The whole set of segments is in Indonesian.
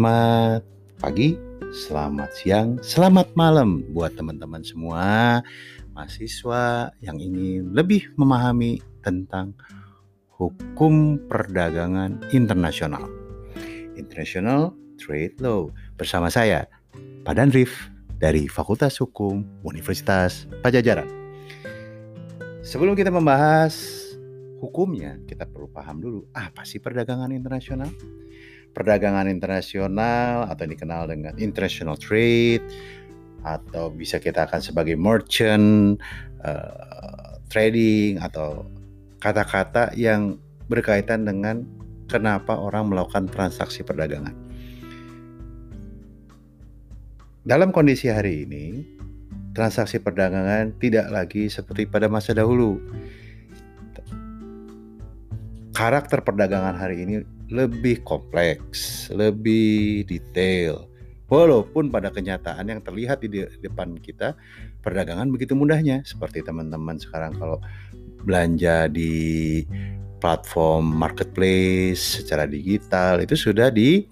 Selamat pagi, selamat siang, selamat malam buat teman-teman semua mahasiswa yang ingin lebih memahami tentang hukum perdagangan internasional. International Trade Law bersama saya, Padan Rif dari Fakultas Hukum Universitas Pajajaran. Sebelum kita membahas hukumnya, kita perlu paham dulu apa sih perdagangan internasional? Perdagangan internasional atau yang dikenal dengan international trade atau bisa kita akan sebagai merchant uh, trading atau kata-kata yang berkaitan dengan kenapa orang melakukan transaksi perdagangan. Dalam kondisi hari ini, transaksi perdagangan tidak lagi seperti pada masa dahulu. Karakter perdagangan hari ini lebih kompleks, lebih detail. Walaupun pada kenyataan yang terlihat di depan kita perdagangan begitu mudahnya seperti teman-teman sekarang kalau belanja di platform marketplace secara digital itu sudah di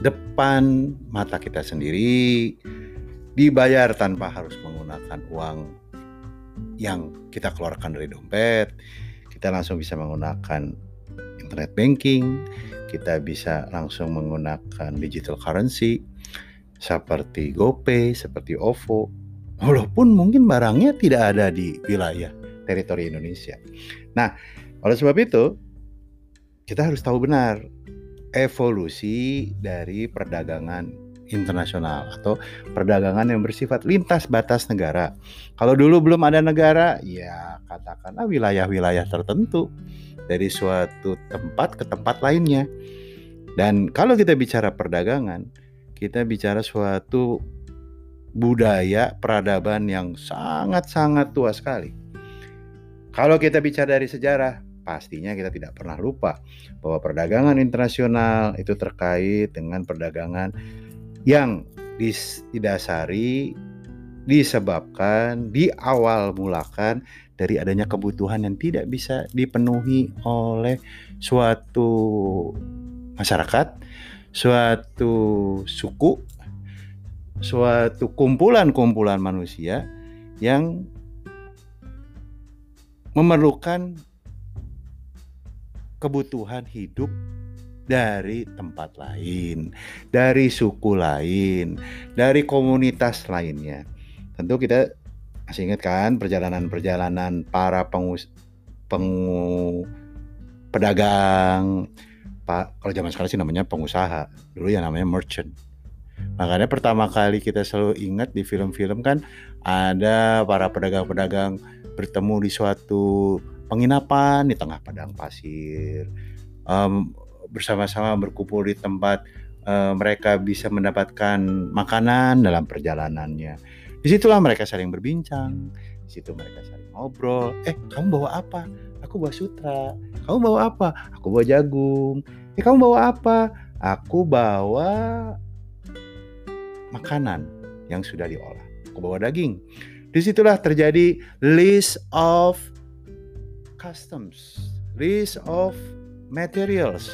depan mata kita sendiri dibayar tanpa harus menggunakan uang yang kita keluarkan dari dompet kita langsung bisa menggunakan internet banking, kita bisa langsung menggunakan digital currency seperti GoPay, seperti OVO, walaupun mungkin barangnya tidak ada di wilayah teritori Indonesia. Nah, oleh sebab itu, kita harus tahu benar evolusi dari perdagangan internasional atau perdagangan yang bersifat lintas batas negara. Kalau dulu belum ada negara, ya katakanlah wilayah-wilayah tertentu dari suatu tempat ke tempat lainnya. Dan kalau kita bicara perdagangan, kita bicara suatu budaya peradaban yang sangat-sangat tua sekali. Kalau kita bicara dari sejarah, pastinya kita tidak pernah lupa bahwa perdagangan internasional itu terkait dengan perdagangan yang didasari disebabkan di awal mulakan dari adanya kebutuhan yang tidak bisa dipenuhi oleh suatu masyarakat, suatu suku, suatu kumpulan-kumpulan manusia yang memerlukan kebutuhan hidup dari tempat lain, dari suku lain, dari komunitas lainnya. Tentu kita masih ingat kan perjalanan-perjalanan para pengus pengu pedagang, Pak kalau zaman sekarang sih namanya pengusaha, dulu ya namanya merchant. Makanya pertama kali kita selalu ingat di film-film kan ada para pedagang-pedagang bertemu di suatu penginapan di tengah padang pasir. Um, bersama-sama berkumpul di tempat uh, mereka bisa mendapatkan makanan dalam perjalanannya. Di situlah mereka saling berbincang, di situ mereka saling ngobrol. Eh, kamu bawa apa? Aku bawa sutra. Kamu bawa apa? Aku bawa jagung. Eh, kamu bawa apa? Aku bawa makanan yang sudah diolah. Aku bawa daging. Di situlah terjadi list of customs, list of materials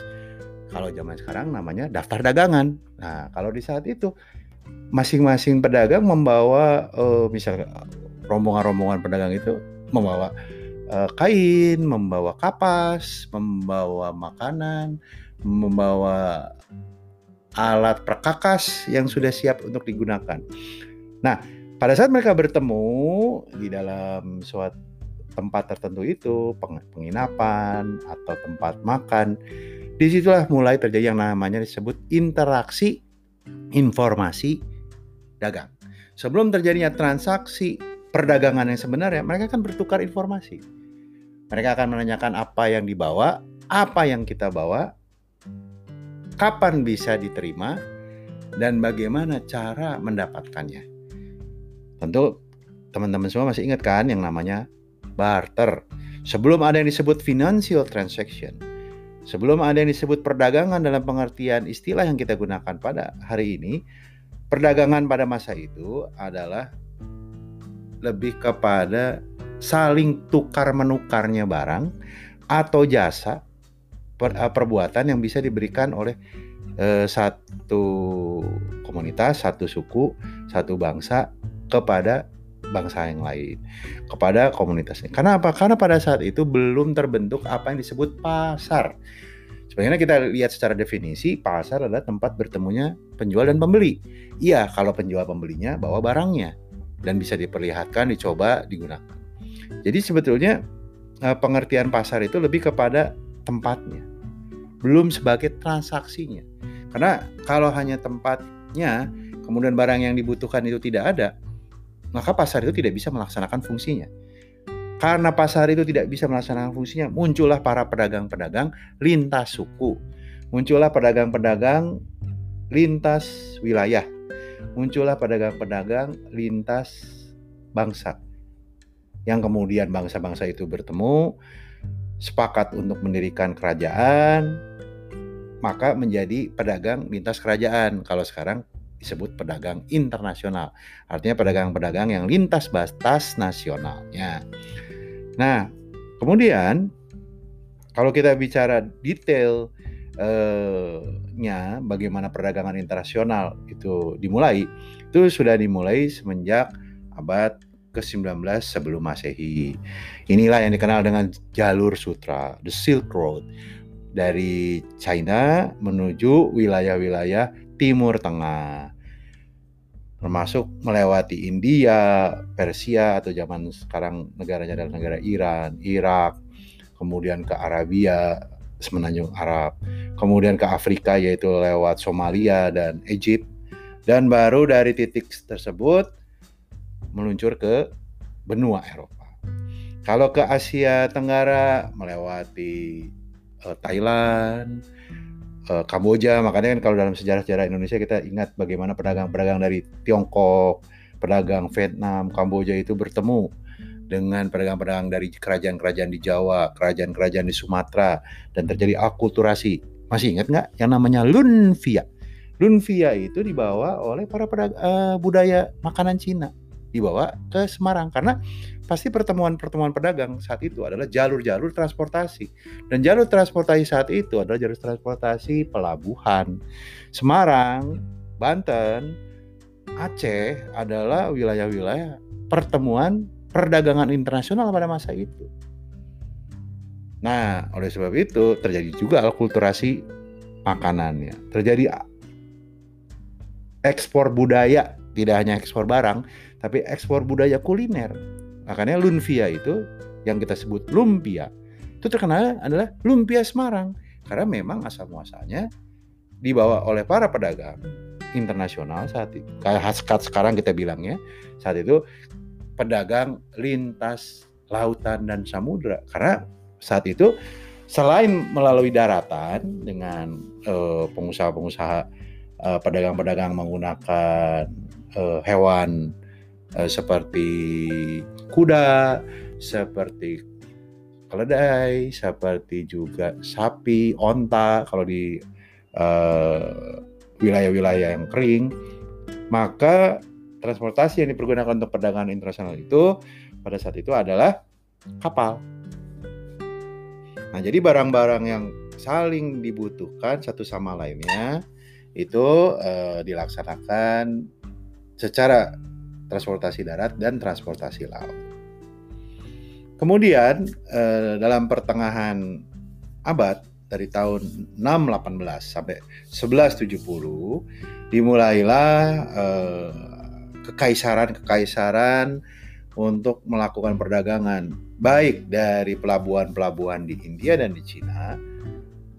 kalau zaman sekarang namanya daftar dagangan. Nah, kalau di saat itu masing-masing pedagang membawa uh, misalnya rombongan-rombongan pedagang itu membawa uh, kain, membawa kapas, membawa makanan, membawa alat perkakas yang sudah siap untuk digunakan. Nah, pada saat mereka bertemu di dalam suatu tempat tertentu itu, penginapan atau tempat makan, Di situlah mulai terjadi yang namanya disebut interaksi informasi dagang. Sebelum terjadinya transaksi perdagangan yang sebenarnya, mereka akan bertukar informasi. Mereka akan menanyakan apa yang dibawa, apa yang kita bawa, kapan bisa diterima, dan bagaimana cara mendapatkannya. Tentu teman-teman semua masih ingat kan yang namanya barter. Sebelum ada yang disebut financial transaction, Sebelum ada yang disebut perdagangan dalam pengertian istilah yang kita gunakan pada hari ini, perdagangan pada masa itu adalah lebih kepada saling tukar menukarnya barang atau jasa per, uh, perbuatan yang bisa diberikan oleh uh, satu komunitas, satu suku, satu bangsa kepada bangsa yang lain, kepada komunitasnya. Karena apa? Karena pada saat itu belum terbentuk apa yang disebut pasar. Sebenarnya kita lihat secara definisi, pasar adalah tempat bertemunya penjual dan pembeli. Iya, kalau penjual pembelinya bawa barangnya dan bisa diperlihatkan, dicoba, digunakan. Jadi sebetulnya eh, pengertian pasar itu lebih kepada tempatnya, belum sebagai transaksinya. Karena kalau hanya tempatnya, kemudian barang yang dibutuhkan itu tidak ada, maka pasar itu tidak bisa melaksanakan fungsinya. Karena pasar itu tidak bisa melaksanakan fungsinya, muncullah para pedagang-pedagang lintas suku. Muncullah pedagang-pedagang lintas wilayah. Muncullah pedagang-pedagang lintas bangsa. Yang kemudian bangsa-bangsa itu bertemu, sepakat untuk mendirikan kerajaan, maka menjadi pedagang lintas kerajaan. Kalau sekarang disebut pedagang internasional. Artinya pedagang-pedagang yang lintas batas nasionalnya. Nah, kemudian kalau kita bicara detail eh, nya bagaimana perdagangan internasional itu dimulai, itu sudah dimulai semenjak abad ke-19 sebelum Masehi. Inilah yang dikenal dengan jalur sutra, the Silk Road dari China menuju wilayah-wilayah Timur Tengah. Termasuk melewati India, Persia atau zaman sekarang negaranya adalah negara Iran, Irak, kemudian ke Arabia, semenanjung Arab, kemudian ke Afrika yaitu lewat Somalia dan Egypt, dan baru dari titik tersebut meluncur ke benua Eropa. Kalau ke Asia Tenggara melewati uh, Thailand, uh, Kamboja. Makanya kan kalau dalam sejarah-sejarah Indonesia kita ingat bagaimana pedagang-pedagang dari Tiongkok, pedagang Vietnam, Kamboja itu bertemu dengan pedagang-pedagang dari kerajaan-kerajaan di Jawa, kerajaan-kerajaan di Sumatera, dan terjadi akulturasi. Masih ingat nggak yang namanya Lunvia? Lunvia itu dibawa oleh para pedagang, uh, budaya makanan Cina, dibawa ke Semarang karena pasti pertemuan-pertemuan pedagang saat itu adalah jalur-jalur transportasi. Dan jalur transportasi saat itu adalah jalur transportasi pelabuhan. Semarang, Banten, Aceh adalah wilayah-wilayah pertemuan perdagangan internasional pada masa itu. Nah, oleh sebab itu terjadi juga akulturasi makanannya. Terjadi ekspor budaya, tidak hanya ekspor barang, tapi ekspor budaya kuliner. Makanya Lunvia itu yang kita sebut lumpia itu terkenal adalah lumpia Semarang. Karena memang asal muasalnya dibawa oleh para pedagang internasional saat itu. Kayak sekarang kita bilangnya saat itu pedagang lintas lautan dan samudra. Karena saat itu selain melalui daratan dengan eh, pengusaha-pengusaha uh, pedagang-pedagang menggunakan uh, hewan uh, seperti kuda, seperti keledai, seperti juga sapi, onta kalau di wilayah wilayah-wilayah yang kering, maka transportasi yang dipergunakan untuk perdagangan internasional itu pada saat itu adalah kapal. Nah, jadi barang-barang yang saling dibutuhkan satu sama lainnya itu uh, dilaksanakan secara transportasi darat dan transportasi laut. Kemudian eh, dalam pertengahan abad dari tahun 618 sampai 1170 dimulailah eh, kekaisaran-kekaisaran untuk melakukan perdagangan baik dari pelabuhan-pelabuhan di India dan di Cina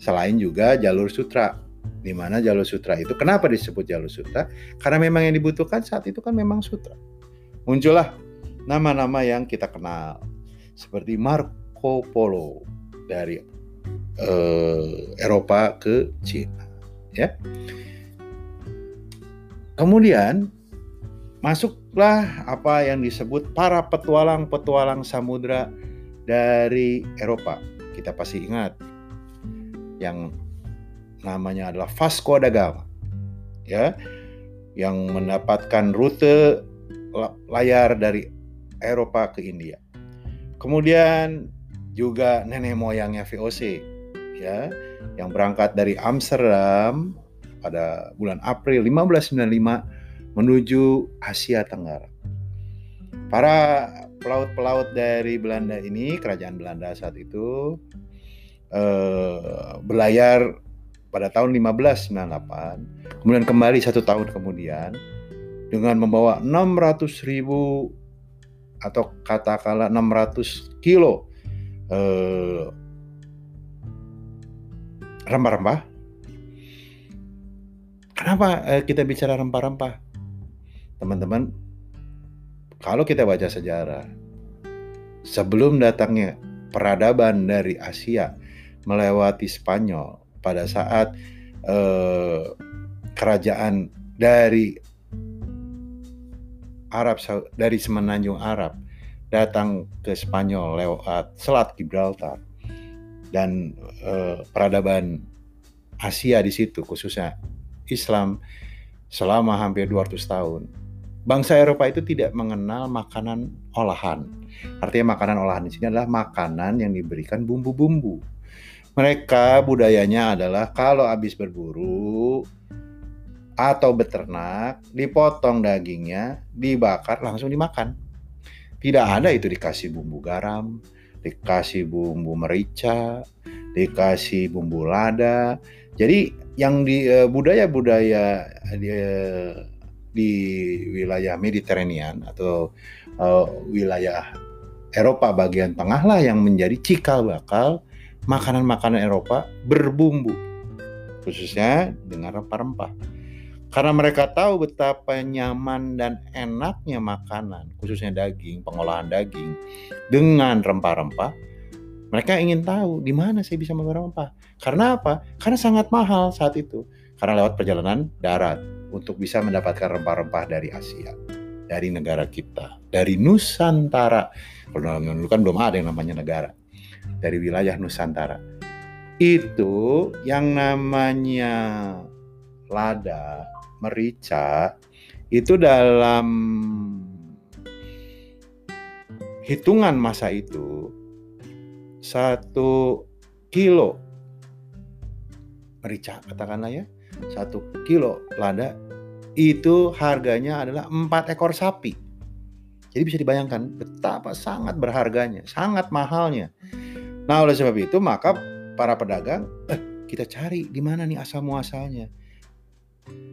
selain juga jalur sutra di mana jalur sutra itu kenapa disebut jalur sutra? Karena memang yang dibutuhkan saat itu kan memang sutra. Muncullah nama-nama yang kita kenal seperti Marco Polo dari uh, Eropa ke Cina, ya. Kemudian masuklah apa yang disebut para petualang-petualang samudra dari Eropa. Kita pasti ingat yang namanya adalah Vasco da Gama. Ya, yang mendapatkan rute layar dari Eropa ke India. Kemudian juga nenek moyangnya VOC ya yang berangkat dari Amsterdam pada bulan April 1595 menuju Asia Tenggara. Para pelaut-pelaut dari Belanda ini, kerajaan Belanda saat itu eh, berlayar pada tahun 1598, kemudian kembali satu tahun kemudian dengan membawa 600 ribu atau katakanlah 600 kilo eh, rempah-rempah. Kenapa eh, kita bicara rempah-rempah? Teman-teman, kalau kita baca sejarah, sebelum datangnya peradaban dari Asia melewati Spanyol pada saat eh, kerajaan dari Arab dari semenanjung Arab datang ke Spanyol lewat Selat Gibraltar dan eh, peradaban Asia di situ khususnya Islam selama hampir 200 tahun. Bangsa Eropa itu tidak mengenal makanan olahan. Artinya makanan olahan di sini adalah makanan yang diberikan bumbu-bumbu. Mereka budayanya adalah kalau habis berburu atau beternak, dipotong dagingnya, dibakar langsung dimakan. Tidak ada itu dikasih bumbu garam, dikasih bumbu merica, dikasih bumbu lada. Jadi yang di eh, budaya-budaya di, uh, di wilayah Mediterranean atau uh, wilayah Eropa bagian tengah lah yang menjadi cikal bakal makanan-makanan Eropa berbumbu, khususnya dengan rempah-rempah. Karena mereka tahu betapa nyaman dan enaknya makanan, khususnya daging, pengolahan daging, dengan rempah-rempah, mereka ingin tahu di mana saya bisa mengolah rempah. Karena apa? Karena sangat mahal saat itu. Karena lewat perjalanan darat untuk bisa mendapatkan rempah-rempah dari Asia, dari negara kita, dari Nusantara. Kalau dulu kan belum ada yang namanya negara dari wilayah Nusantara. Itu yang namanya lada, merica, itu dalam hitungan masa itu satu kilo merica katakanlah ya. Satu kilo lada itu harganya adalah empat ekor sapi. Jadi bisa dibayangkan betapa sangat berharganya sangat mahalnya Nah, oleh sebab itu maka para pedagang eh, kita cari di mana nih asal muasalnya.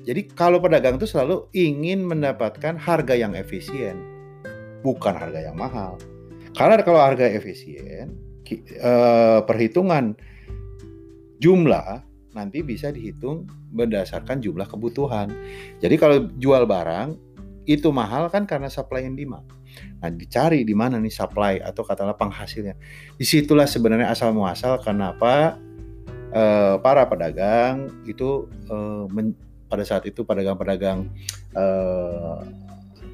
Jadi kalau pedagang itu selalu ingin mendapatkan harga yang efisien, bukan harga yang mahal. Karena kalau harga efisien, eh, perhitungan jumlah nanti bisa dihitung berdasarkan jumlah kebutuhan. Jadi kalau jual barang itu mahal kan karena supply and demand. Nah, dicari di mana nih supply atau katakanlah penghasilnya. Di situlah sebenarnya asal muasal kenapa eh, para pedagang itu eh, men, pada saat itu pedagang-pedagang eh,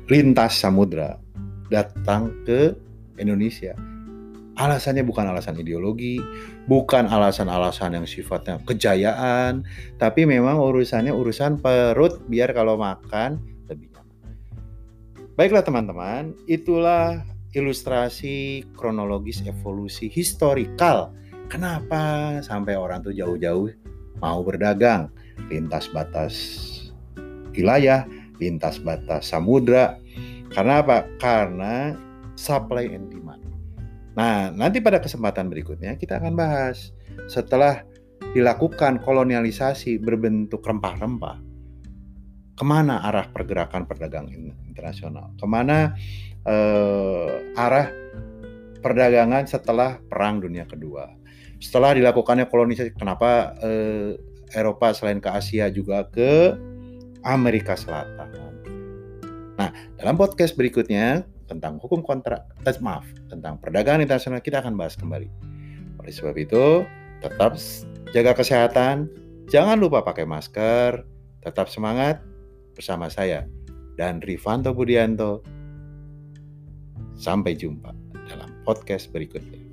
lintas samudra datang ke Indonesia. Alasannya bukan alasan ideologi, bukan alasan-alasan yang sifatnya kejayaan, tapi memang urusannya urusan perut biar kalau makan Baiklah teman-teman, itulah ilustrasi kronologis evolusi historikal. Kenapa sampai orang tuh jauh-jauh mau berdagang lintas batas wilayah, lintas batas samudra. Karena apa? Karena supply and demand. Nah, nanti pada kesempatan berikutnya kita akan bahas setelah dilakukan kolonialisasi berbentuk rempah-rempah ke mana arah pergerakan perdagangan internasional, ke mana eh, arah perdagangan setelah Perang Dunia Kedua. Setelah dilakukannya kolonisasi, kenapa eh, Eropa selain ke Asia juga ke Amerika Selatan. Nah, dalam podcast berikutnya tentang hukum kontrak, eh, maaf, tentang perdagangan internasional kita akan bahas kembali. Oleh sebab itu, tetap jaga kesehatan, jangan lupa pakai masker, tetap semangat, bersama saya dan Rivanto Budianto. Sampai jumpa dalam podcast berikutnya.